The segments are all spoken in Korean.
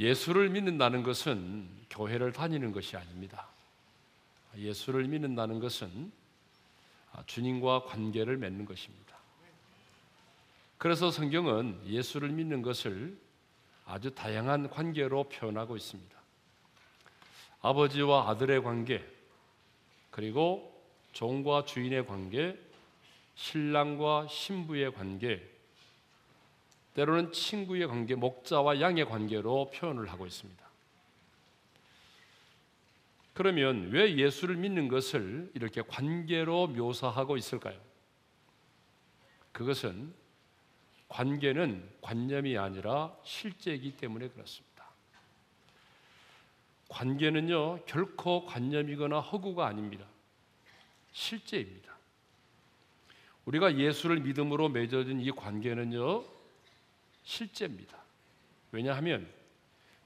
예수를 믿는다는 것은 교회를 다니는 것이 아닙니다. 예수를 믿는다는 것은 주님과 관계를 맺는 것입니다. 그래서 성경은 예수를 믿는 것을 아주 다양한 관계로 표현하고 있습니다. 아버지와 아들의 관계, 그리고 종과 주인의 관계, 신랑과 신부의 관계, 때로는 친구의 관계, 목자와 양의 관계로 표현을 하고 있습니다. 그러면 왜 예수를 믿는 것을 이렇게 관계로 묘사하고 있을까요? 그것은 관계는 관념이 아니라 실제이기 때문에 그렇습니다. 관계는요, 결코 관념이거나 허구가 아닙니다. 실제입니다. 우리가 예수를 믿음으로 맺어진 이 관계는요, 실제입니다. 왜냐하면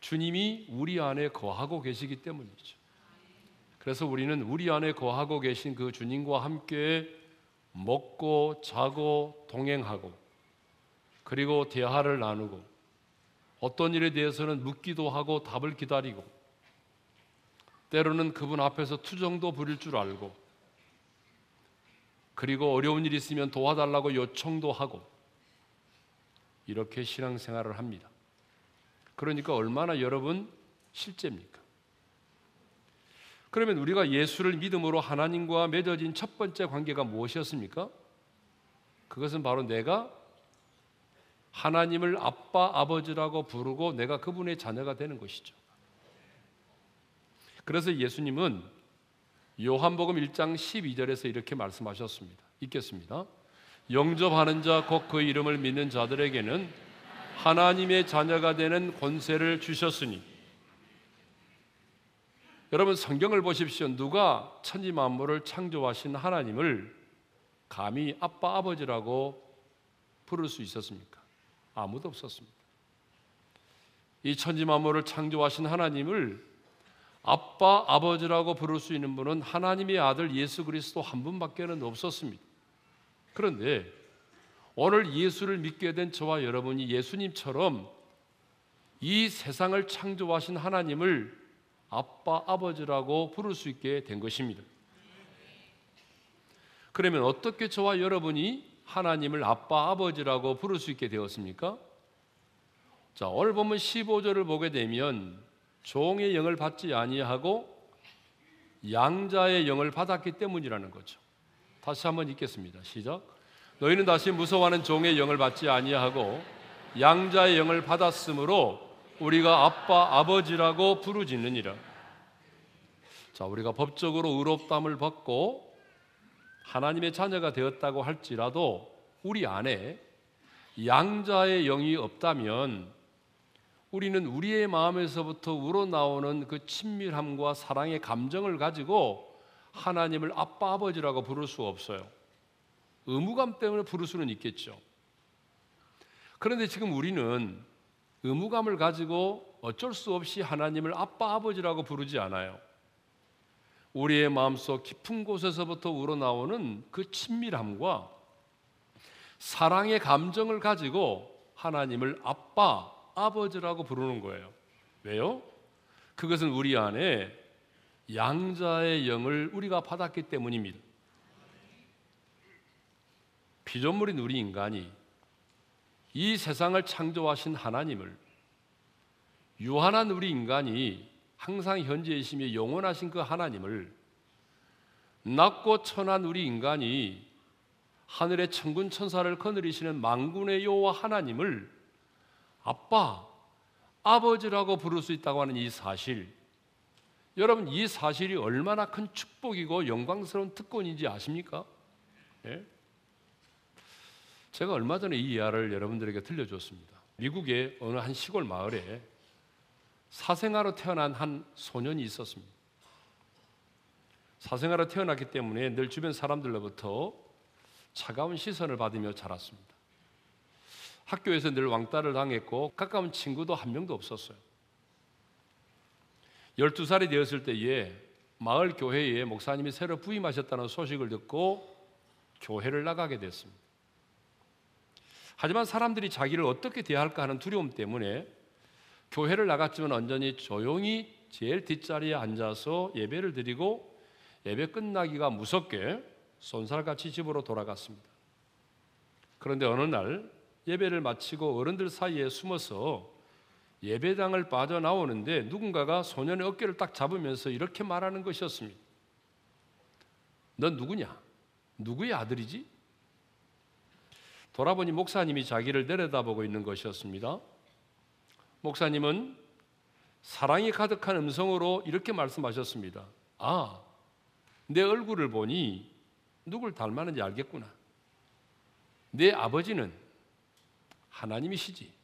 주님이 우리 안에 거하고 계시기 때문이죠. 그래서 우리는 우리 안에 거하고 계신 그 주님과 함께 먹고 자고 동행하고 그리고 대화를 나누고 어떤 일에 대해서는 묻기도 하고 답을 기다리고 때로는 그분 앞에서 투정도 부릴 줄 알고 그리고 어려운 일이 있으면 도와달라고 요청도 하고 이렇게 신앙생활을 합니다. 그러니까 얼마나 여러분 실제입니까? 그러면 우리가 예수를 믿음으로 하나님과 맺어진 첫 번째 관계가 무엇이었습니까? 그것은 바로 내가 하나님을 아빠, 아버지라고 부르고 내가 그분의 자녀가 되는 것이죠. 그래서 예수님은 요한복음 1장 12절에서 이렇게 말씀하셨습니다. 읽겠습니다. 영접하는 자, 곧 그 이름을 믿는 자들에게는 하나님의 자녀가 되는 권세를 주셨으니. 여러분 성경을 보십시오. 누가 천지 만물을 창조하신 하나님을 감히 아빠 아버지라고 부를 수 있었습니까? 아무도 없었습니다. 이 천지 만물을 창조하신 하나님을 아빠 아버지라고 부를 수 있는 분은 하나님의 아들 예수 그리스도 한 분밖에는 없었습니다. 그런데 오늘 예수를 믿게 된 저와 여러분이 예수님처럼 이 세상을 창조하신 하나님을 아빠, 아버지라고 부를 수 있게 된 것입니다. 그러면 어떻게 저와 여러분이 하나님을 아빠, 아버지라고 부를 수 있게 되었습니까? 자, 오늘 보면 15절을 보게 되면 종의 영을 받지 아니하고 양자의 영을 받았기 때문이라는 거죠. 다시 한번 읽겠습니다. 시작. 너희는 다시 무서워하는 종의 영을 받지 아니하고 양자의 영을 받았으므로 우리가 아빠 아버지라고 부르짖느니라. 자, 우리가 법적으로 의롭담을 받고 하나님의 자녀가 되었다고 할지라도 우리 안에 양자의 영이 없다면 우리는 우리의 마음에서부터 우러나오는 그 친밀함과 사랑의 감정을 가지고 하나님을 아빠 아버지라고 부를 수 없어요. 의무감 때문에 부를 수는 있겠죠. 그런데 지금 우리는 의무감을 가지고 어쩔 수 없이 하나님을 아빠 아버지라고 부르지 않아요. 우리의 마음속 깊은 곳에서부터 우러나오는 그 친밀함과 사랑의 감정을 가지고 하나님을 아빠, 아버지라고 부르는 거예요. 왜요? 그것은 우리 안에 양자의 영을 우리가 받았기 때문입니다. 피조물인 우리 인간이 이 세상을 창조하신 하나님을 유한한 우리 인간이 항상 현재이시며 영원하신 그 하나님을 낮고 천한 우리 인간이 하늘의 천군 천사를 거느리시는 망군의 여호와 하나님을 아빠, 아버지라고 부를 수 있다고 하는 이 사실 여러분 이 사실이 얼마나 큰 축복이고 영광스러운 특권인지 아십니까? 예? 제가 얼마 전에 이 이야를 여러분들에게 들려줬습니다. 미국의 어느 한 시골 마을에 사생아로 태어난 한 소년이 있었습니다. 사생아로 태어났기 때문에 늘 주변 사람들로부터 차가운 시선을 받으며 자랐습니다. 학교에서 늘 왕따를 당했고 가까운 친구도 한 명도 없었어요. 12살이 되었을 때에 마을 교회에 목사님이 새로 부임하셨다는 소식을 듣고 교회를 나가게 됐습니다. 하지만 사람들이 자기를 어떻게 대할까 하는 두려움 때문에 교회를 나갔지만 완전히 조용히 제일 뒷자리에 앉아서 예배를 드리고 예배 끝나기가 무섭게 손살같이 집으로 돌아갔습니다. 그런데 어느 날 예배를 마치고 어른들 사이에 숨어서 예배당을 빠져나오는데 누군가가 소년의 어깨를 딱 잡으면서 이렇게 말하는 것이었습니다. 넌 누구냐? 누구의 아들이지? 돌아보니 목사님이 자기를 내려다보고 있는 것이었습니다. 목사님은 사랑이 가득한 음성으로 이렇게 말씀하셨습니다. 아, 내 얼굴을 보니 누굴 닮았는지 알겠구나. 내 아버지는 하나님이시지.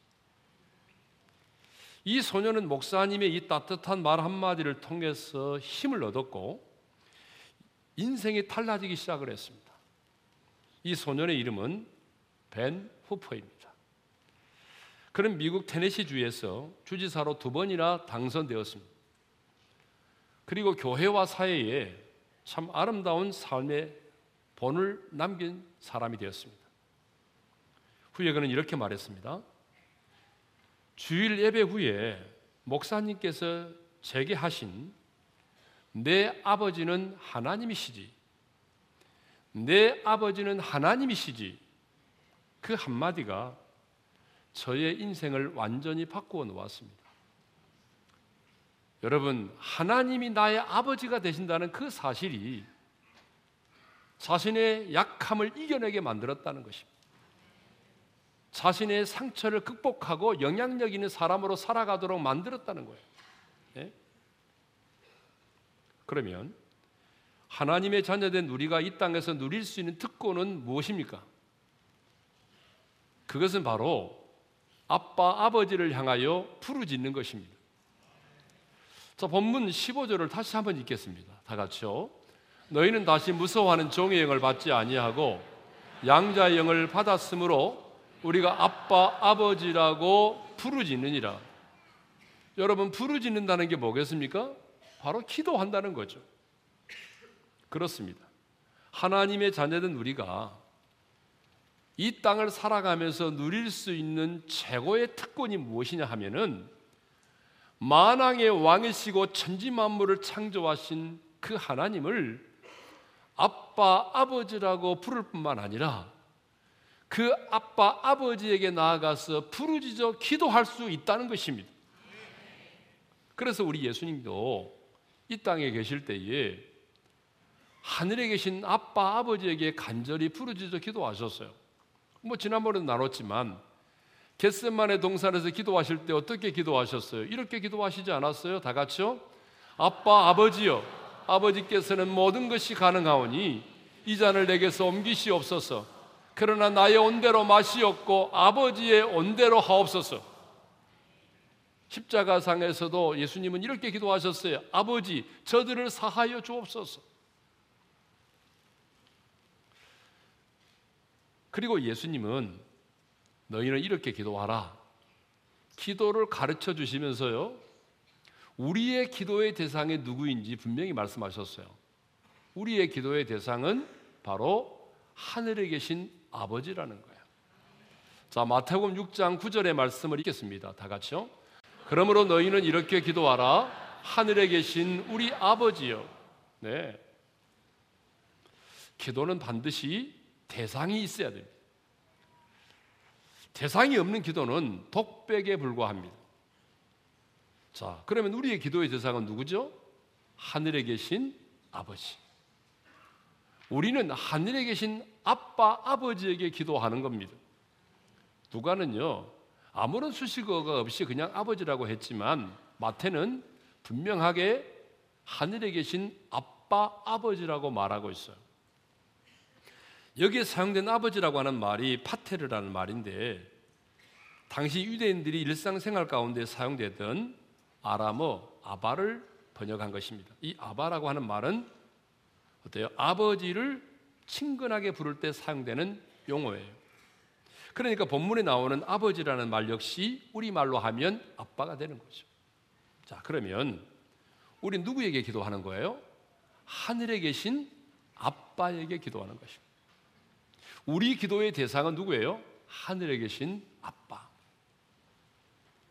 이 소녀는 목사님의 이 따뜻한 말 한마디를 통해서 힘을 얻었고 인생이 달라지기 시작을 했습니다. 이 소년의 이름은 벤 후퍼입니다. 그는 미국 테네시 주에서 주지사로 두 번이나 당선되었습니다. 그리고 교회와 사회에 참 아름다운 삶의 본을 남긴 사람이 되었습니다. 후에 그는 이렇게 말했습니다. 주일 예배 후에 목사님께서 제게 하신 내 아버지는 하나님이시지. 내 아버지는 하나님이시지. 그 한마디가 저의 인생을 완전히 바꾸어 놓았습니다. 여러분, 하나님이 나의 아버지가 되신다는 그 사실이 자신의 약함을 이겨내게 만들었다는 것입니다. 자신의 상처를 극복하고 영향력 있는 사람으로 살아가도록 만들었다는 거예요. 네? 그러면 하나님의 자녀된 우리가 이 땅에서 누릴 수 있는 특권은 무엇입니까? 그것은 바로 아빠, 아버지를 향하여 부르짖는 것입니다. 자, 본문 15절을 다시 한번 읽겠습니다. 다 같이요. 너희는 다시 무서워하는 종의 영을 받지 아니하고 양자의 영을 받았으므로 우리가 아빠, 아버지라고 부르짖느니라. 여러분, 부르짖는다는 게 뭐겠습니까? 바로 기도한다는 거죠. 그렇습니다. 하나님의 자녀된 우리가 이 땅을 살아가면서 누릴 수 있는 최고의 특권이 무엇이냐 하면은 만왕의 왕이시고 천지 만물을 창조하신 그 하나님을 아빠 아버지라고 부를 뿐만 아니라 그 아빠 아버지에게 나아가서 부르짖어 기도할 수 있다는 것입니다. 그래서 우리 예수님도 이 땅에 계실 때에 하늘에 계신 아빠 아버지에게 간절히 부르짖어 기도하셨어요. 뭐 지난번에도 나눴지만 겟셋만의 동산에서 기도하실 때 어떻게 기도하셨어요? 이렇게 기도하시지 않았어요? 다 같이요? 아빠 아버지요 아버지께서는 모든 것이 가능하오니 이 잔을 내게서 옮기시옵소서 그러나 나의 온대로 마시옵고 아버지의 온대로 하옵소서 십자가상에서도 예수님은 이렇게 기도하셨어요 아버지 저들을 사하여 주옵소서 그리고 예수님은 너희는 이렇게 기도하라. 기도를 가르쳐 주시면서요. 우리의 기도의 대상이 누구인지 분명히 말씀하셨어요. 우리의 기도의 대상은 바로 하늘에 계신 아버지라는 거예요. 자, 마태복음 6장 9절의 말씀을 읽겠습니다. 다 같이요. 그러므로 너희는 이렇게 기도하라. 하늘에 계신 우리 아버지요. 네. 기도는 반드시 대상이 있어야 됩니다. 대상이 없는 기도는 독백에 불과합니다. 자, 그러면 우리의 기도의 대상은 누구죠? 하늘에 계신 아버지. 우리는 하늘에 계신 아빠, 아버지에게 기도하는 겁니다. 누가는요, 아무런 수식어가 없이 그냥 아버지라고 했지만, 마태는 분명하게 하늘에 계신 아빠, 아버지라고 말하고 있어요. 여기에 사용된 아버지라고 하는 말이 파테르라는 말인데 당시 유대인들이 일상생활 가운데 사용되던 아람어 아바를 번역한 것입니다. 이 아바라고 하는 말은 어때요? 아버지를 친근하게 부를 때 사용되는 용어예요. 그러니까 본문에 나오는 아버지라는 말 역시 우리말로 하면 아빠가 되는 거죠. 자, 그러면 우리 누구에게 기도하는 거예요? 하늘에 계신 아빠에게 기도하는 것입니다. 우리 기도의 대상은 누구예요? 하늘에 계신 아빠.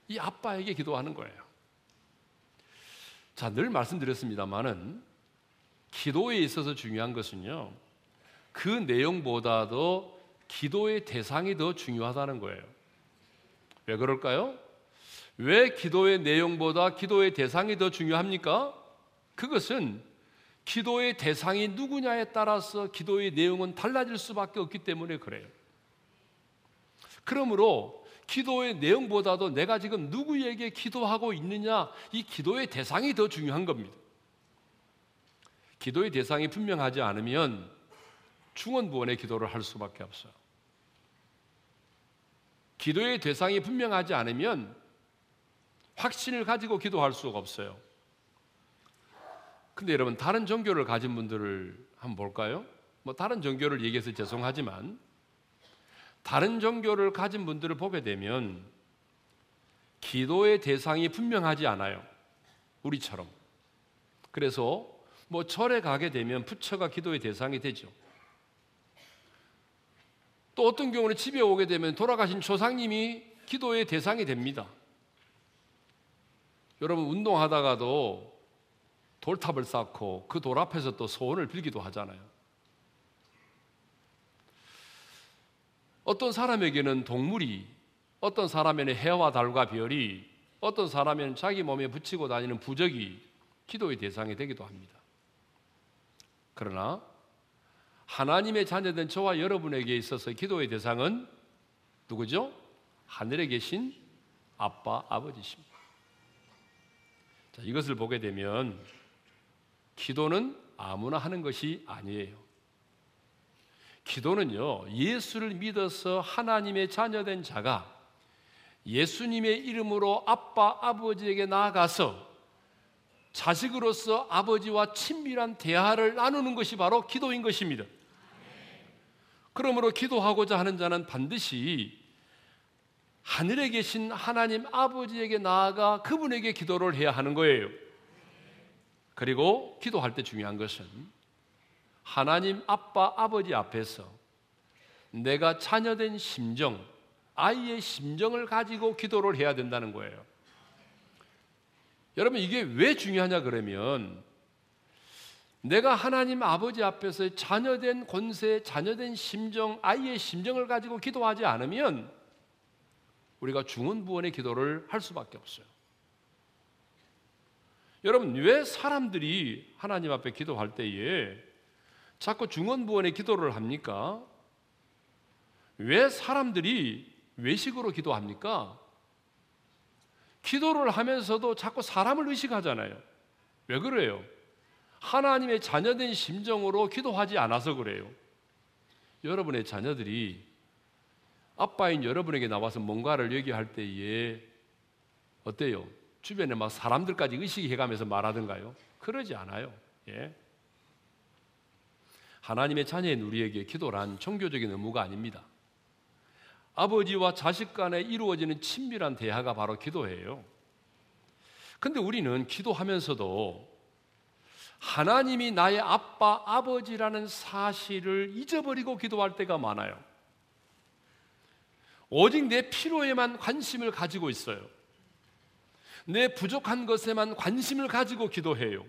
이 아빠에게 기도하는 거예요. 자, 늘 말씀드렸습니다만은 기도에 있어서 중요한 것은요. 그 내용보다도 기도의 대상이 더 중요하다는 거예요. 왜 그럴까요? 왜 기도의 내용보다 기도의 대상이 더 중요합니까? 그것은 기도의 대상이 누구냐에 따라서 기도의 내용은 달라질 수밖에 없기 때문에 그래요. 그러므로 기도의 내용보다도 내가 지금 누구에게 기도하고 있느냐, 이 기도의 대상이 더 중요한 겁니다. 기도의 대상이 분명하지 않으면 중원부원의 기도를 할 수밖에 없어요. 기도의 대상이 분명하지 않으면 확신을 가지고 기도할 수가 없어요. 근데 여러분, 다른 종교를 가진 분들을 한번 볼까요? 뭐 다른 종교를 얘기해서 죄송하지만 다른 종교를 가진 분들을 보게 되면 기도의 대상이 분명하지 않아요. 우리처럼. 그래서 뭐 절에 가게 되면 부처가 기도의 대상이 되죠. 또 어떤 경우는 집에 오게 되면 돌아가신 조상님이 기도의 대상이 됩니다. 여러분 운동하다가도 돌탑을 쌓고 그 돌 앞에서 또 소원을 빌기도 하잖아요. 어떤 사람에게는 동물이, 어떤 사람에는 해와 달과 별이, 어떤 사람에는 자기 몸에 붙이고 다니는 부적이 기도의 대상이 되기도 합니다. 그러나 하나님의 자녀된 저와 여러분에게 있어서 기도의 대상은 누구죠? 하늘에 계신 아빠, 아버지십니다. 자, 이것을 보게 되면 기도는 아무나 하는 것이 아니에요. 기도는요, 예수를 믿어서 하나님의 자녀된 자가 예수님의 이름으로 아빠, 아버지에게 나아가서 자식으로서 아버지와 친밀한 대화를 나누는 것이 바로 기도인 것입니다. 그러므로 기도하고자 하는 자는 반드시 하늘에 계신 하나님 아버지에게 나아가 그분에게 기도를 해야 하는 거예요. 그리고 기도할 때 중요한 것은 하나님 아빠 아버지 앞에서 내가 자녀된 심정, 아이의 심정을 가지고 기도를 해야 된다는 거예요. 여러분 이게 왜 중요하냐 그러면 내가 하나님 아버지 앞에서 자녀된 권세, 자녀된 심정, 아이의 심정을 가지고 기도하지 않으면 우리가 중언부원의 기도를 할 수밖에 없어요. 여러분 왜 사람들이 하나님 앞에 기도할 때에 자꾸 중언부원의 기도를 합니까? 왜 사람들이 외식으로 기도합니까? 기도를 하면서도 자꾸 사람을 의식하잖아요. 왜 그래요? 하나님의 자녀된 심정으로 기도하지 않아서 그래요. 여러분의 자녀들이 아빠인 여러분에게 나와서 뭔가를 얘기할 때에 어때요? 주변에 막 사람들까지 의식해가면서 말하던가요? 그러지 않아요. 예. 하나님의 자녀인 우리에게 기도란 종교적인 의무가 아닙니다. 아버지와 자식 간에 이루어지는 친밀한 대화가 바로 기도예요. 근데 우리는 기도하면서도 하나님이 나의 아빠, 아버지라는 사실을 잊어버리고 기도할 때가 많아요. 오직 내 필요에만 관심을 가지고 있어요. 내 부족한 것에만 관심을 가지고 기도해요.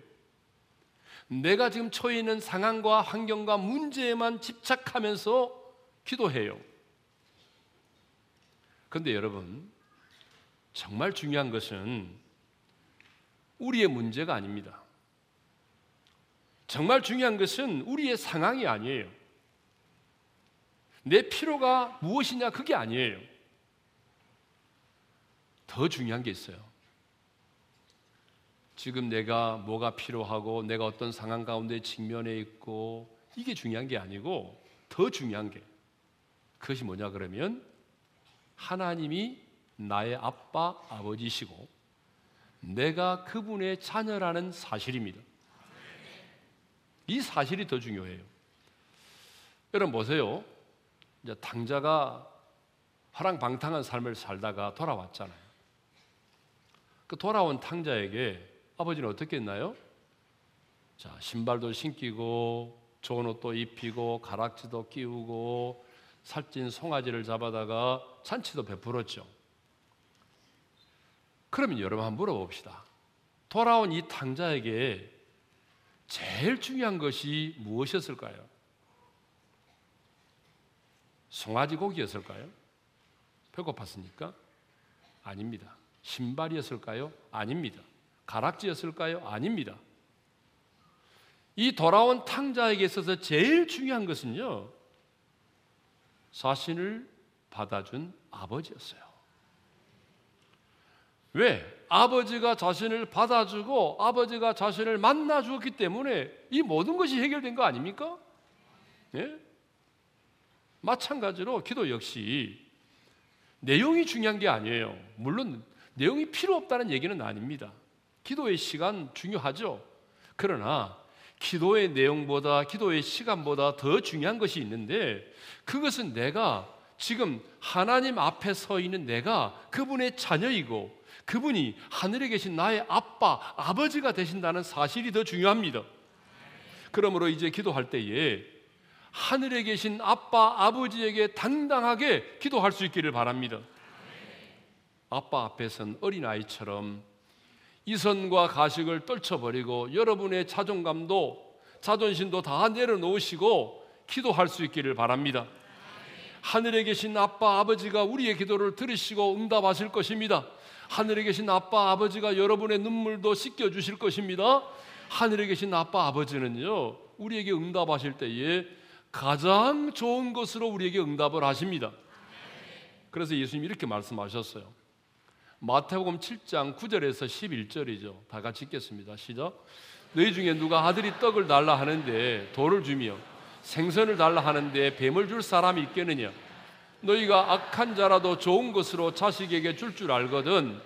내가 지금 처해 있는 상황과 환경과 문제에만 집착하면서 기도해요. 그런데 여러분, 정말 중요한 것은 우리의 문제가 아닙니다. 정말 중요한 것은 우리의 상황이 아니에요. 내 필요가 무엇이냐, 그게 아니에요. 더 중요한 게 있어요. 지금 내가 뭐가 필요하고 내가 어떤 상황 가운데 직면해 있고 이게 중요한 게 아니고 더 중요한 게 그것이 뭐냐 그러면 하나님이 나의 아빠 아버지시고 내가 그분의 자녀라는 사실입니다. 이 사실이 더 중요해요. 여러분 보세요. 이제 당자가 화랑방탕한 삶을 살다가 돌아왔잖아요. 그 돌아온 탕자에게 아버지는 어떻게 했나요? 자, 신발도 신기고 좋은 옷도 입히고 가락지도 끼우고 살찐 송아지를 잡아다가 잔치도 베풀었죠. 그러면 여러분 한번 물어봅시다. 돌아온 이 탕자에게 제일 중요한 것이 무엇이었을까요? 송아지 고기였을까요? 배고팠습니까? 아닙니다. 신발이었을까요? 아닙니다. 가락지였을까요? 아닙니다. 이 돌아온 탕자에게 있어서 제일 중요한 것은요, 자신을 받아준 아버지였어요. 왜? 아버지가 자신을 받아주고 아버지가 자신을 만나 주었기 때문에 이 모든 것이 해결된 거 아닙니까? 예? 마찬가지로 기도 역시 내용이 중요한 게 아니에요. 물론 내용이 필요 없다는 얘기는 아닙니다. 기도의 시간 중요하죠. 그러나 기도의 내용보다 기도의 시간보다 더 중요한 것이 있는데 그것은 내가 지금 하나님 앞에 서 있는 내가 그분의 자녀이고 그분이 하늘에 계신 나의 아빠, 아버지가 되신다는 사실이 더 중요합니다. 그러므로 이제 기도할 때에 하늘에 계신 아빠, 아버지에게 당당하게 기도할 수 있기를 바랍니다. 아빠 앞에선 어린아이처럼 이선과 가식을 떨쳐버리고 여러분의 자존감도 자존심도 다 내려놓으시고 기도할 수 있기를 바랍니다. 하늘에 계신 아빠, 아버지가 우리의 기도를 들으시고 응답하실 것입니다. 하늘에 계신 아빠, 아버지가 여러분의 눈물도 씻겨 주실 것입니다. 하늘에 계신 아빠, 아버지는요, 우리에게 응답하실 때에 가장 좋은 것으로 우리에게 응답을 하십니다. 그래서 예수님이 이렇게 말씀하셨어요. 마태복음 7장 9절에서 11절이죠. 다 같이 읽겠습니다. 시작. 너희 중에 누가 아들이 떡을 달라 하는데 돌을 주며 생선을 달라 하는데 뱀을 줄 사람이 있겠느냐? 너희가 악한 자라도 좋은 것으로 자식에게 줄줄 줄 알거든.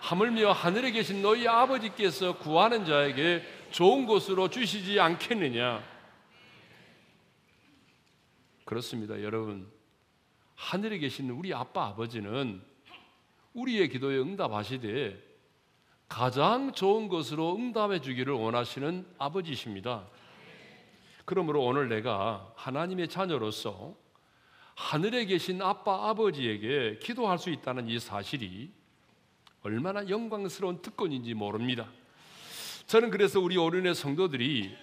하물며 하늘에 계신 너희 아버지께서 구하는 자에게 좋은 것으로 주시지 않겠느냐? 그렇습니다, 여러분. 하늘에 계신 우리 아빠 아버지는 우리의 기도에 응답하시되 가장 좋은 것으로 응답해 주기를 원하시는 아버지십니다. 그러므로 오늘 내가 하나님의 자녀로서 하늘에 계신 아빠 아버지에게 기도할 수 있다는 이 사실이 얼마나 영광스러운 특권인지 모릅니다. 저는 그래서 우리 어린의 성도들이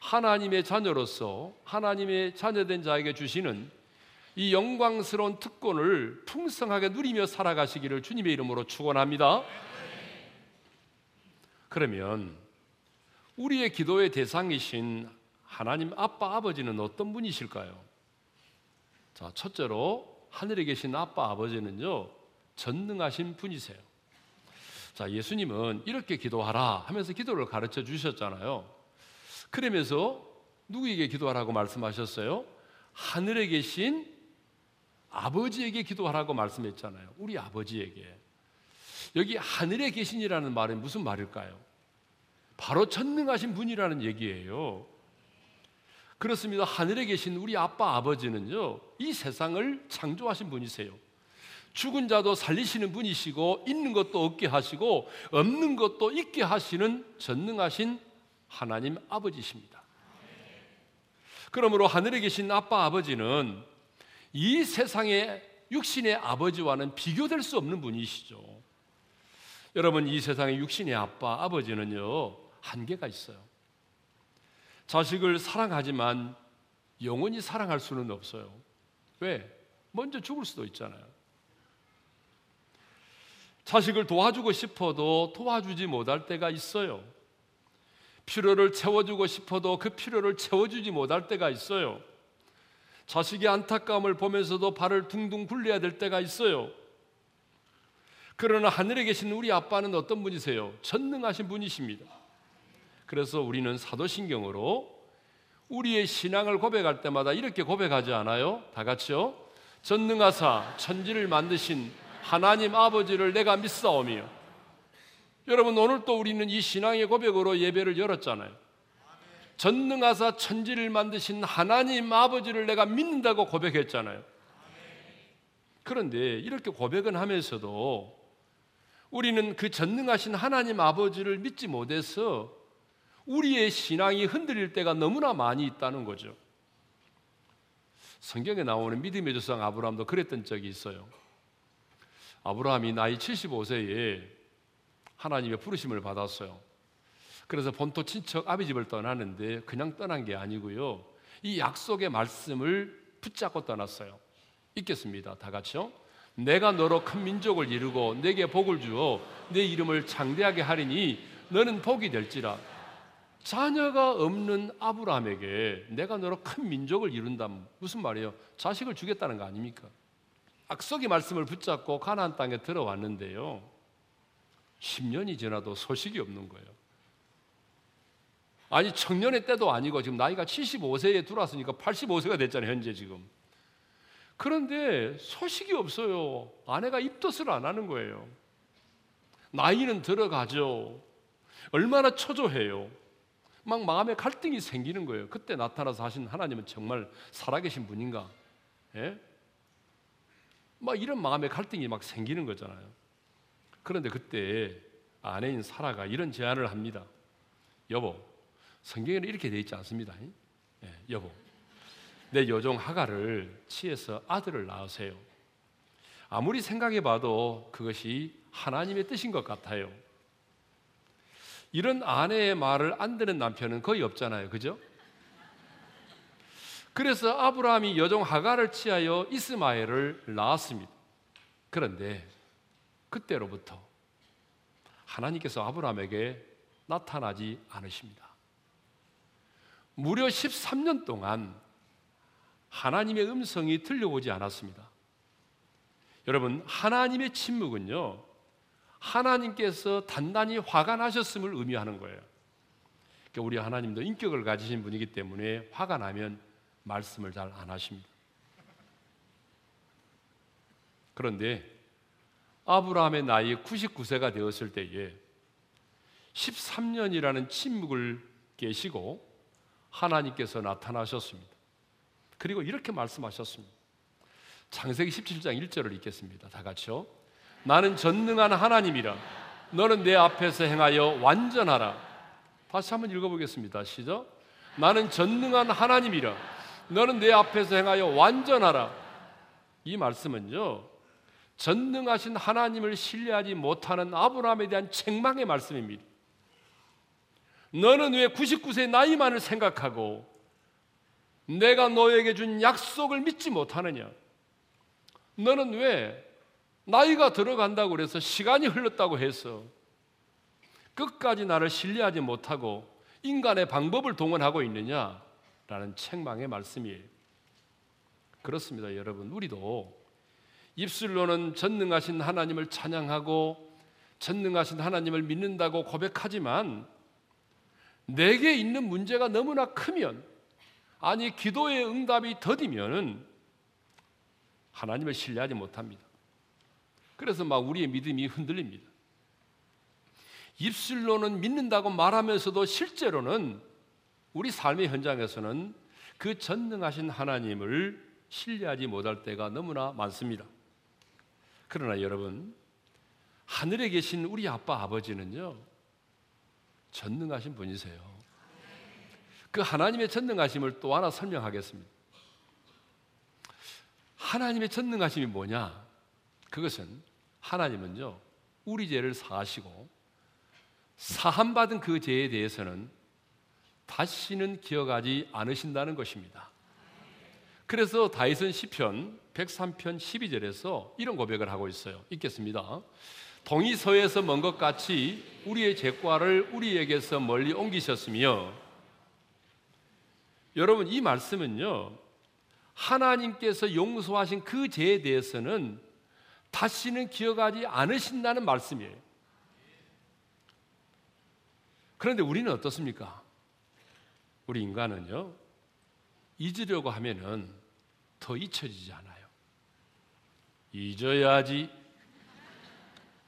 하나님의 자녀로서 하나님의 자녀된 자에게 주시는 이 영광스러운 특권을 풍성하게 누리며 살아가시기를 주님의 이름으로 축원합니다. 그러면 우리의 기도의 대상이신 하나님 아빠 아버지는 어떤 분이실까요? 자, 첫째로 하늘에 계신 아빠 아버지는요. 전능하신 분이세요. 자, 예수님은 이렇게 기도하라 하면서 기도를 가르쳐 주셨잖아요. 그러면서 누구에게 기도하라고 말씀하셨어요? 하늘에 계신 아버지에게 기도하라고 말씀했잖아요. 우리 아버지에게. 여기 하늘에 계신이라는 말은 무슨 말일까요? 바로 전능하신 분이라는 얘기예요. 그렇습니다. 하늘에 계신 우리 아빠 아버지는요, 이 세상을 창조하신 분이세요. 죽은 자도 살리시는 분이시고, 있는 것도 없게 하시고, 없는 것도 있게 하시는 전능하신 하나님 아버지십니다. 그러므로 하늘에 계신 아빠 아버지는 이 세상의 육신의 아버지와는 비교될 수 없는 분이시죠. 여러분, 이 세상의 육신의 아빠 아버지는요, 한계가 있어요. 자식을 사랑하지만 영원히 사랑할 수는 없어요. 왜? 먼저 죽을 수도 있잖아요. 자식을 도와주고 싶어도 도와주지 못할 때가 있어요. 필요를 채워주고 싶어도 그 필요를 채워주지 못할 때가 있어요. 자식의 안타까움을 보면서도 발을 둥둥 굴려야 될 때가 있어요. 그러나 하늘에 계신 우리 아빠는 어떤 분이세요? 전능하신 분이십니다. 그래서 우리는 사도신경으로 우리의 신앙을 고백할 때마다 이렇게 고백하지 않아요? 다 같이요. 전능하사 천지를 만드신 하나님 아버지를 내가 믿사오며 여러분 오늘 또 우리는 이 신앙의 고백으로 예배를 열었잖아요. 전능하사 천지를 만드신 하나님 아버지를 내가 믿는다고 고백했잖아요. 그런데 이렇게 고백은 하면서도 우리는 그 전능하신 하나님 아버지를 믿지 못해서 우리의 신앙이 흔들릴 때가 너무나 많이 있다는 거죠. 성경에 나오는 믿음의 조상 아브라함도 그랬던 적이 있어요. 아브라함이 나이 75세에 하나님의 부르심을 받았어요. 그래서 본토 친척 아비 집을 떠나는데 그냥 떠난 게 아니고요. 이 약속의 말씀을 붙잡고 떠났어요. 읽겠습니다. 다 같이요. 내가 너로 큰 민족을 이루고 내게 복을 주어 내 이름을 장대하게 하리니 너는 복이 될지라. 자녀가 없는 아브라함에게 내가 너로 큰 민족을 이룬다 무슨 말이에요? 자식을 주겠다는 거 아닙니까? 악속의 말씀을 붙잡고 가나안 땅에 들어왔는데요. 10년이 지나도 소식이 없는 거예요. 아니 청년의 때도 아니고 지금 나이가 75세에 들어왔으니까 85세가 됐잖아요 현재 지금. 그런데 소식이 없어요. 아내가 입덧을 안 하는 거예요. 나이는 들어가죠. 얼마나 초조해요. 막 마음에 갈등이 생기는 거예요. 그때 나타나서 하신 하나님은 정말 살아계신 분인가? 예? 막 이런 마음의 갈등이 막 생기는 거잖아요. 그런데 그때 아내인 사라가 이런 제안을 합니다. 여보, 성경에는 이렇게 되어 있지 않습니다. 예, 여보, 내 여종 하가를 치해서 아들을 낳으세요. 아무리 생각해 봐도 그것이 하나님의 뜻인 것 같아요. 이런 아내의 말을 안 듣는 남편은 거의 없잖아요. 그죠? 그래서 아브라함이 여종 하가를 취하여 이스마엘을 낳았습니다. 그런데 그때로부터 하나님께서 아브라함에게 나타나지 않으십니다. 무려 13년 동안 하나님의 음성이 들려오지 않았습니다. 여러분, 하나님의 침묵은요, 하나님께서 단단히 화가 나셨음을 의미하는 거예요. 그러니까 우리 하나님도 인격을 가지신 분이기 때문에 화가 나면 말씀을 잘 안 하십니다. 그런데 아브라함의 나이 99세가 되었을 때에 13년이라는 침묵을 깨시고 하나님께서 나타나셨습니다. 그리고 이렇게 말씀하셨습니다. 창세기 17장 1절을 읽겠습니다. 다 같이요. 나는 전능한 하나님이라. 너는 내 앞에서 행하여 완전하라. 다시 한번 읽어보겠습니다. 시작. 나는 전능한 하나님이라. 너는 내 앞에서 행하여 완전하라. 이 말씀은요. 전능하신 하나님을 신뢰하지 못하는 아브라함에 대한 책망의 말씀입니다. 너는 왜 99세 나이만을 생각하고 내가 너에게 준 약속을 믿지 못하느냐? 너는 왜 나이가 들어간다고 그래서 시간이 흘렀다고 해서 끝까지 나를 신뢰하지 못하고 인간의 방법을 동원하고 있느냐? 라는 책망의 말씀이에요. 그렇습니다, 여러분. 우리도 입술로는 전능하신 하나님을 찬양하고 전능하신 하나님을 믿는다고 고백하지만 내게 있는 문제가 너무나 크면 아니 기도의 응답이 더디면은 하나님을 신뢰하지 못합니다. 그래서 막 우리의 믿음이 흔들립니다. 입술로는 믿는다고 말하면서도 실제로는 우리 삶의 현장에서는 그 전능하신 하나님을 신뢰하지 못할 때가 너무나 많습니다. 그러나 여러분, 하늘에 계신 우리 아빠 아버지는요, 전능하신 분이세요. 그 하나님의 전능하심을 또 하나 설명하겠습니다. 하나님의 전능하심이 뭐냐? 그것은 하나님은요, 우리 죄를 사하시고 사함받은 그 죄에 대해서는 다시는 기억하지 않으신다는 것입니다. 그래서 다윗은 시편 103편 12절에서 이런 고백을 하고 있어요. 읽겠습니다. 동이 서에서 먼 것 같이 우리의 죄과를 우리에게서 멀리 옮기셨으며 여러분 이 말씀은요 하나님께서 용서하신 그 죄에 대해서는 다시는 기억하지 않으신다는 말씀이에요. 그런데 우리는 어떻습니까? 우리 인간은요 잊으려고 하면은 더 잊혀지지 않아요. 잊어야지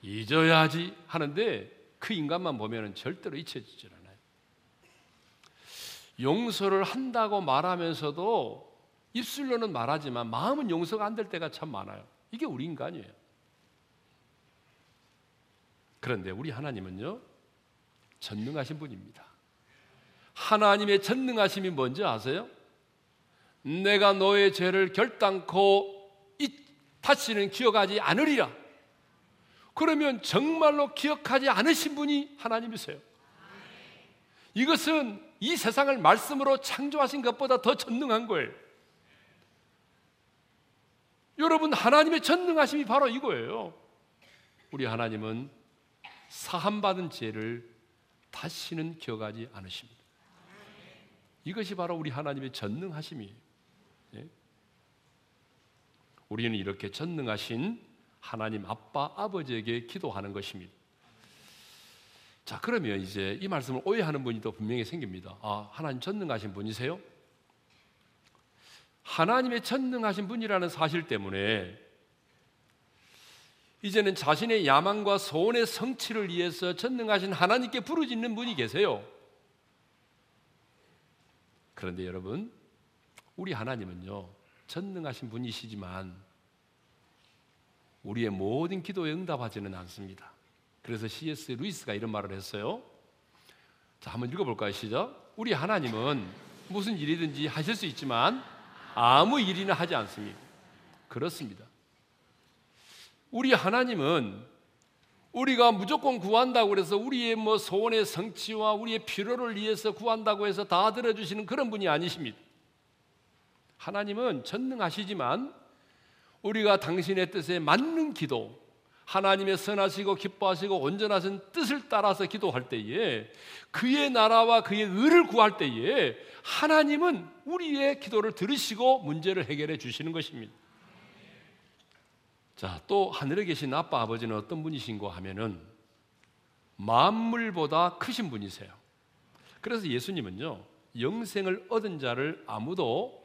잊어야지 하는데 그 인간만 보면 절대로 잊혀지질 않아요. 용서를 한다고 말하면서도 입술로는 말하지만 마음은 용서가 안 될 때가 참 많아요. 이게 우리 인간이에요. 그런데 우리 하나님은요, 전능하신 분입니다. 하나님의 전능하심이 뭔지 아세요? 내가 너의 죄를 결단코 다시는 기억하지 않으리라. 그러면 정말로 기억하지 않으신 분이 하나님이세요. 이것은 이 세상을 말씀으로 창조하신 것보다 더 전능한 거예요. 여러분, 하나님의 전능하심이 바로 이거예요. 우리 하나님은 사함 받은 죄를 다시는 기억하지 않으십니다. 이것이 바로 우리 하나님의 전능하심이에요. 예? 우리는 이렇게 전능하신 하나님 아빠 아버지에게 기도하는 것입니다. 자, 그러면 이제 이 말씀을 오해하는 분이 또 분명히 생깁니다. 아, 하나님 전능하신 분이세요? 하나님의 전능하신 분이라는 사실 때문에 이제는 자신의 야망과 소원의 성취를 위해서 전능하신 하나님께 부르짖는 분이 계세요. 그런데 여러분, 우리 하나님은요, 전능하신 분이시지만 우리의 모든 기도에 응답하지는 않습니다. 그래서 C.S. 루이스가 이런 말을 했어요. 자, 한번 읽어볼까요? 시작. 우리 하나님은 무슨 일이든지 하실 수 있지만 아무 일이나 하지 않습니다. 그렇습니다. 우리 하나님은 우리가 무조건 구한다고 그래서 우리의 뭐 소원의 성취와 우리의 필요를 위해서 구한다고 해서 다 들어주시는 그런 분이 아니십니다. 하나님은 전능하시지만 우리가 당신의 뜻에 맞는 기도, 하나님의 선하시고 기뻐하시고 온전하신 뜻을 따라서 기도할 때에 그의 나라와 그의 의를 구할 때에 하나님은 우리의 기도를 들으시고 문제를 해결해 주시는 것입니다. 자, 또 하늘에 계신 아빠 아버지는 어떤 분이신고 하면은 만물보다 크신 분이세요. 그래서 예수님은요, 영생을 얻은 자를 아무도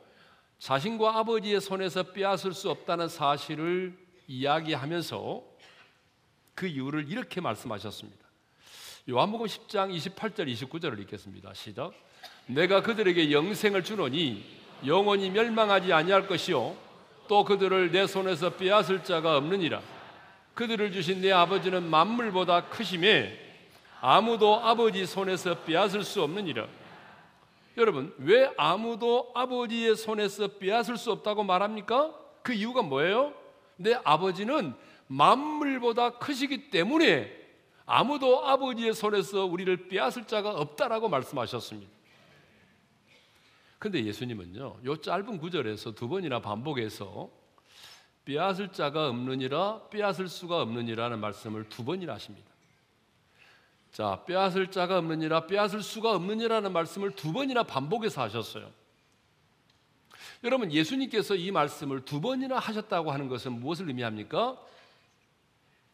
자신과 아버지의 손에서 빼앗을 수 없다는 사실을 이야기하면서 그 이유를 이렇게 말씀하셨습니다. 요한복음 10장 28절 29절을 읽겠습니다. 시작. 내가 그들에게 영생을 주노니 영원히 멸망하지 아니할 것이요 또 그들을 내 손에서 빼앗을 자가 없느니라. 그들을 주신 내 아버지는 만물보다 크심에 아무도 아버지 손에서 빼앗을 수 없느니라. 여러분, 왜 아무도 아버지의 손에서 빼앗을 수 없다고 말합니까? 그 이유가 뭐예요? 내 아버지는 만물보다 크시기 때문에 아무도 아버지의 손에서 우리를 빼앗을 자가 없다라고 말씀하셨습니다. 근데 예수님은요, 요 짧은 구절에서 두 번이나 반복해서 빼앗을 자가 없느니라, 빼앗을 수가 없느니라는 말씀을 두 번이나 하십니다. 자, 빼앗을 자가 없느니라, 빼앗을 수가 없느니라는 말씀을 두 번이나 반복해서 하셨어요. 여러분, 예수님께서 이 말씀을 두 번이나 하셨다고 하는 것은 무엇을 의미합니까?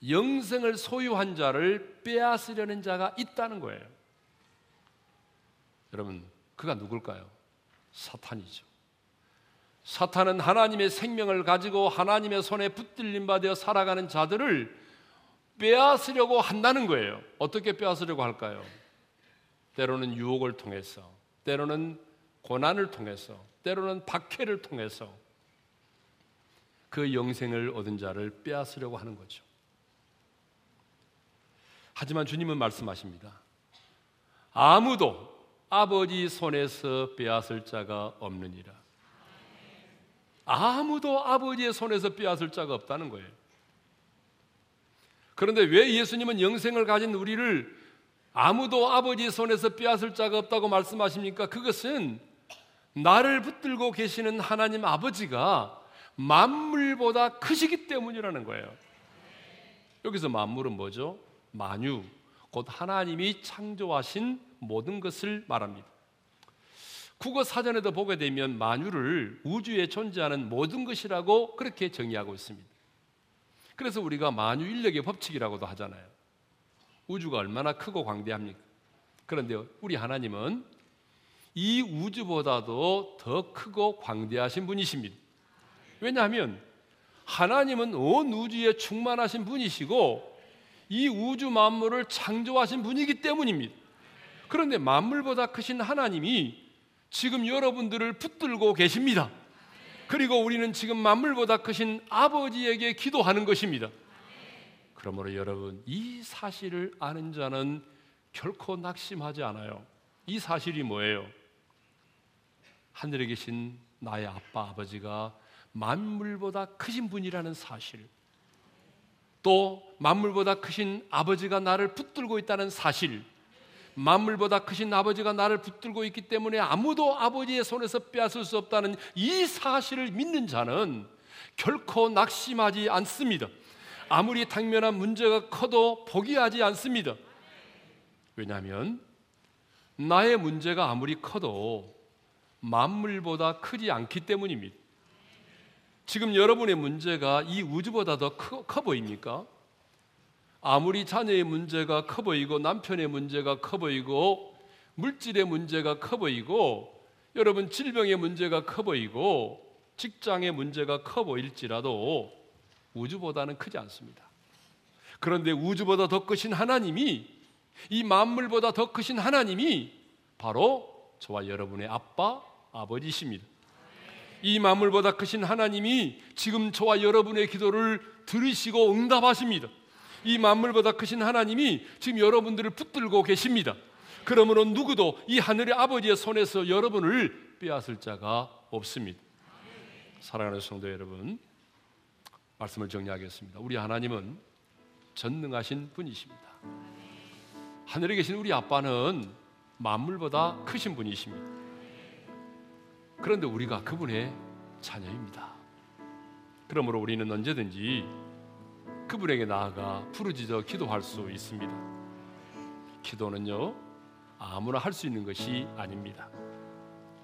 영생을 소유한 자를 빼앗으려는 자가 있다는 거예요. 여러분, 그가 누굴까요? 사탄이죠. 사탄은 하나님의 생명을 가지고 하나님의 손에 붙들림 받아 살아가는 자들을 빼앗으려고 한다는 거예요. 어떻게 빼앗으려고 할까요? 때로는 유혹을 통해서, 때로는 고난을 통해서, 때로는 박해를 통해서 그 영생을 얻은 자를 빼앗으려고 하는 거죠. 하지만 주님은 말씀하십니다. 아무도 아버지 손에서 빼앗을 자가 없느니라. 아무도 아버지의 손에서 빼앗을 자가 없다는 거예요. 그런데 왜 예수님은 영생을 가진 우리를 아무도 아버지의 손에서 빼앗을 자가 없다고 말씀하십니까? 그것은 나를 붙들고 계시는 하나님 아버지가 만물보다 크시기 때문이라는 거예요. 여기서 만물은 뭐죠? 만유, 곧 하나님이 창조하신 모든 것을 말합니다. 국어 사전에도 보게 되면 만유를 우주에 존재하는 모든 것이라고 그렇게 정의하고 있습니다. 그래서 우리가 만유 인력의 법칙이라고도 하잖아요. 우주가 얼마나 크고 광대합니까? 그런데 우리 하나님은 이 우주보다도 더 크고 광대하신 분이십니다. 왜냐하면 하나님은 온 우주에 충만하신 분이시고 이 우주 만물을 창조하신 분이기 때문입니다. 그런데 만물보다 크신 하나님이 지금 여러분들을 붙들고 계십니다. 그리고 우리는 지금 만물보다 크신 아버지에게 기도하는 것입니다. 그러므로 여러분, 이 사실을 아는 자는 결코 낙심하지 않아요. 이 사실이 뭐예요? 하늘에 계신 나의 아빠, 아버지가 만물보다 크신 분이라는 사실. 또 만물보다 크신 아버지가 나를 붙들고 있다는 사실, 만물보다 크신 아버지가 나를 붙들고 있기 때문에 아무도 아버지의 손에서 빼앗을 수 없다는 이 사실을 믿는 자는 결코 낙심하지 않습니다. 아무리 당면한 문제가 커도 포기하지 않습니다. 왜냐하면 나의 문제가 아무리 커도 만물보다 크지 않기 때문입니다. 지금 여러분의 문제가 이 우주보다 더커 보입니까? 아무리 자녀의 문제가 커 보이고 남편의 문제가 커 보이고 물질의 문제가 커 보이고 여러분 질병의 문제가 커 보이고 직장의 문제가 커 보일지라도 우주보다는 크지 않습니다. 그런데 우주보다 더 크신 하나님이 이 만물보다 더 크신 하나님이 바로 저와 여러분의 아빠, 아버지십니다. 이 만물보다 크신 하나님이 지금 저와 여러분의 기도를 들으시고 응답하십니다. 이 만물보다 크신 하나님이 지금 여러분들을 붙들고 계십니다. 그러므로 누구도 이 하늘의 아버지의 손에서 여러분을 빼앗을 자가 없습니다. 사랑하는 성도 여러분, 말씀을 정리하겠습니다. 우리 하나님은 전능하신 분이십니다. 하늘에 계신 우리 아빠는 만물보다 크신 분이십니다. 그런데 우리가 그분의 자녀입니다. 그러므로 우리는 언제든지 그분에게 나아가 부르짖어 기도할 수 있습니다. 기도는요, 아무나 할 수 있는 것이 아닙니다.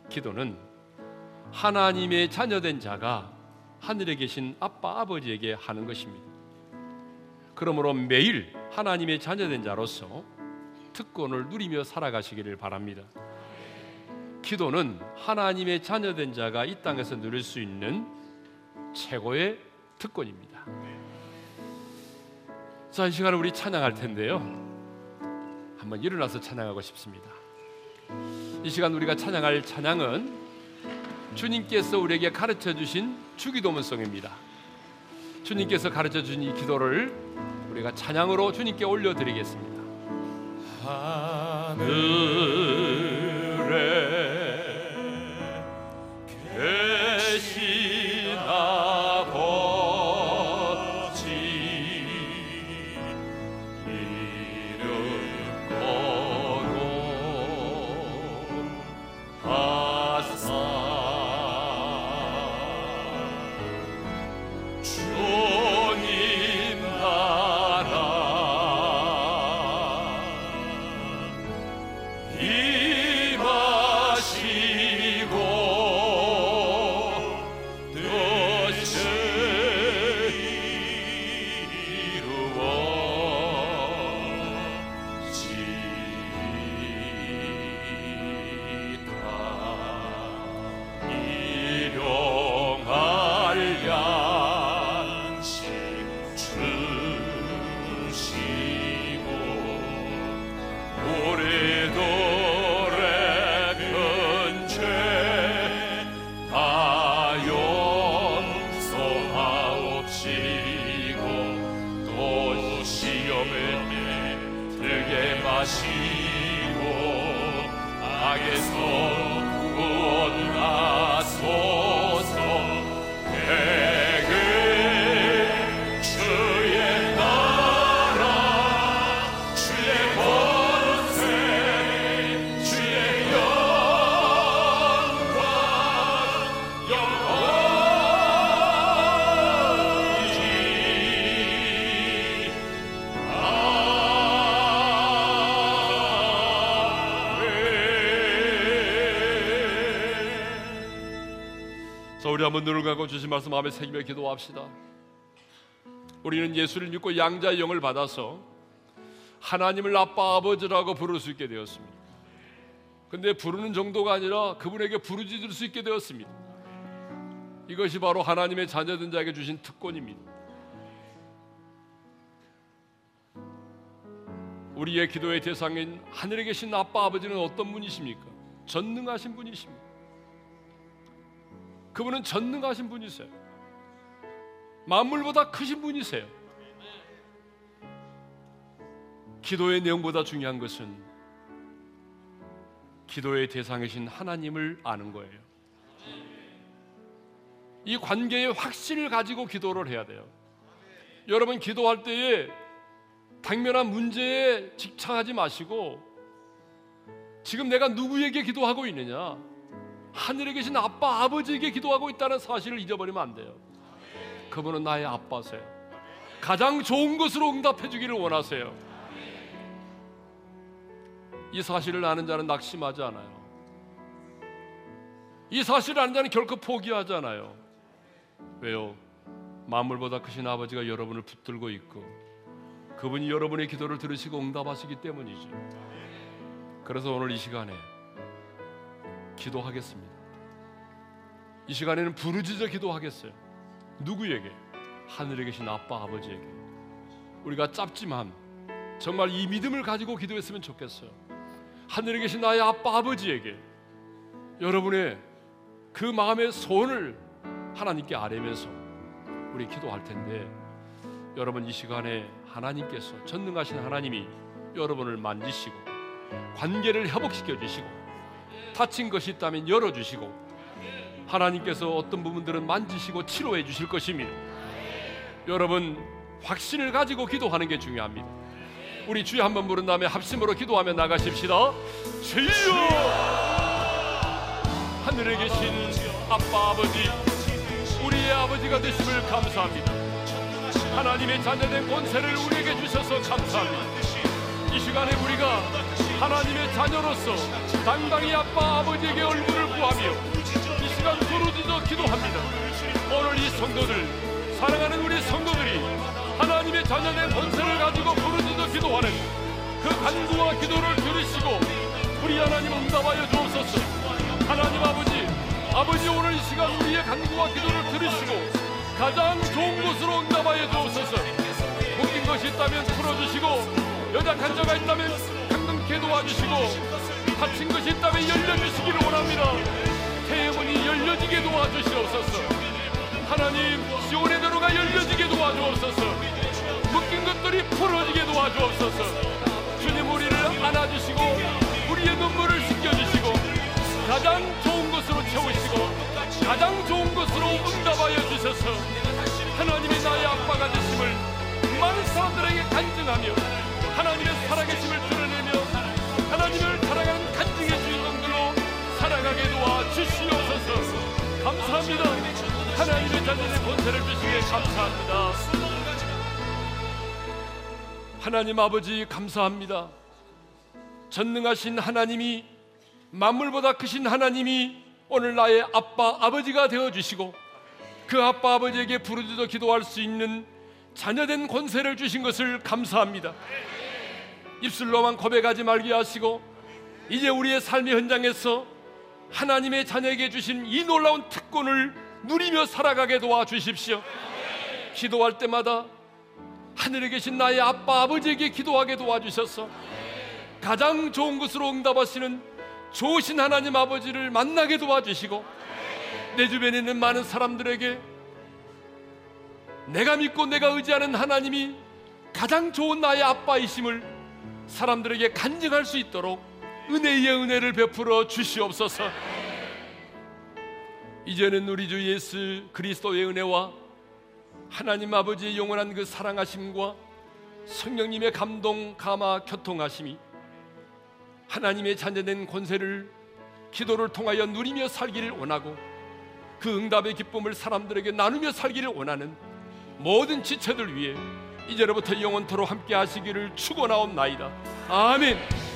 기도는 하나님의 자녀된 자가 하늘에 계신 아빠 아버지에게 하는 것입니다. 그러므로 매일 하나님의 자녀된 자로서 특권을 누리며 살아가시기를 바랍니다. 기도는 하나님의 자녀된 자가 이 땅에서 누릴 수 있는 최고의 특권입니다. 자, 이 시간에 우리 찬양할 텐데요. 한번 일어나서 찬양하고 싶습니다. 이 시간 우리가 찬양할 찬양은 주님께서 우리에게 가르쳐 주신 주기도문송입니다. 주님께서 가르쳐 주신 이 기도를 우리가 찬양으로 주님께 올려드리겠습니다. 하늘 우리 한번 눈을 감고 주신 말씀 마음에 새기며 기도합시다. 우리는 예수를 믿고 양자의 영을 받아서 하나님을 아빠 아버지라고 부를 수 있게 되었습니다. 근데 부르는 정도가 아니라 그분에게 부르짖을 수 있게 되었습니다. 이것이 바로 하나님의 자녀된 자에게 주신 특권입니다. 우리의 기도의 대상인 하늘에 계신 아빠 아버지는 어떤 분이십니까? 전능하신 분이십니다. 그분은 전능하신 분이세요. 만물보다 크신 분이세요. 기도의 내용보다 중요한 것은 기도의 대상이신 하나님을 아는 거예요. 이 관계의 확신을 가지고 기도를 해야 돼요. 여러분 기도할 때에 당면한 문제에 집착하지 마시고 지금 내가 누구에게 기도하고 있느냐? 하늘에 계신 아빠 아버지에게 기도하고 있다는 사실을 잊어버리면 안 돼요. 그분은 나의 아빠세요. 가장 좋은 것으로 응답해 주기를 원하세요. 이 사실을 아는 자는 낙심하지 않아요. 이 사실을 아는 자는 결코 포기하지 않아요. 왜요? 만물보다 크신 아버지가 여러분을 붙들고 있고 그분이 여러분의 기도를 들으시고 응답하시기 때문이죠. 그래서 오늘 이 시간에 기도하겠습니다. 이 시간에는 부르짖어 기도하겠어요. 누구에게? 하늘에 계신 아빠 아버지에게. 우리가 짧지만 정말 이 믿음을 가지고 기도했으면 좋겠어요. 하늘에 계신 나의 아빠 아버지에게 여러분의 그 마음의 소원을 하나님께 아뢰면서 우리 기도할 텐데 여러분 이 시간에 하나님께서 전능하신 하나님이 여러분을 만지시고 관계를 회복시켜 주시고 다친 것이 있다면 열어 주시고 하나님께서 어떤 부분들은 만지시고 치료해 주실 것입니다. 여러분 확신을 가지고 기도하는 게 중요합니다. 우리 주여 한번 부른 다음에 합심으로 기도하며 나가십시다. 주여 하늘에 계신 아빠 아버지 우리의 아버지가 되심을 감사합니다. 하나님의 자녀된 권세를 우리에게 주셔서 감사합니다. 이 시간에 우리가 하나님의 자녀로서 당당히 아빠 아버지에게 얼굴을 구하며 이 시간 부르짖어 기도합니다. 오늘 이 성도들 사랑하는 우리 성도들이 하나님의 자녀된 권세를 가지고 부르짖어 기도하는 그 간구와 기도를 들으시고 우리 하나님 응답하여 주옵소서. 하나님 아버지 아버지 오늘 이 시간 우리의 간구와 기도를 들으시고 가장 좋은 곳으로 응답하여 주옵소서 묶인 것이 있다면 풀어주시고 연약한 자가 있다면 강건케 도와주시고 다친 것이 있다면 열려주시기를 원합니다. 태문이 열려지게 도와주시옵소서. 하나님 시온의 대로가 열려지게 도와주옵소서. 묶인 것들이 풀어지게 도와주옵소서. 주님 우리를 안아주시고 우리의 눈물을 씻겨주시고 가장 좋은 것으로 채우시고 가장 좋은 것으로 응답하여 주셔서. 하나님의 나의 아빠가 되심을 많은 사람들에게 간증하며 하나님의 살아계심을 하나님을 감사합니다. 하나님의 자녀의 권세를 주시기에 감사합니다. 하나님 아버지 감사합니다. 전능하신 하나님이 만물보다 크신 하나님이 오늘 나의 아빠 아버지가 되어 주시고 그 아빠 아버지에게 부르짖어 기도할 수 있는 자녀된 권세를 주신 것을 감사합니다. 입술로만 고백하지 말게 하시고 이제 우리의 삶의 현장에서 하나님의 자녀에게 주신 이 놀라운 특권을 누리며 살아가게 도와 주십시오. 기도할 때마다 하늘에 계신 나의 아빠 아버지에게 기도하게 도와주셔서 가장 좋은 것으로 응답하시는 좋으신 하나님 아버지를 만나게 도와주시고 내 주변에 있는 많은 사람들에게 내가 믿고 내가 의지하는 하나님이 가장 좋은 나의 아빠이심을 사람들에게 간증할 수 있도록 은혜의 은혜를 베풀어 주시옵소서. 이제는 우리 주 예수 그리스도의 은혜와 하나님 아버지의 영원한 그 사랑하심과 성령님의 감동 감화 교통하심이 하나님의 자녀된 권세를 기도를 통하여 누리며 살기를 원하고 그 응답의 기쁨을 사람들에게 나누며 살기를 원하는 모든 지체들 위해 이제로부터 영원토로 함께 하시기를 축원하옵나이다. 아멘.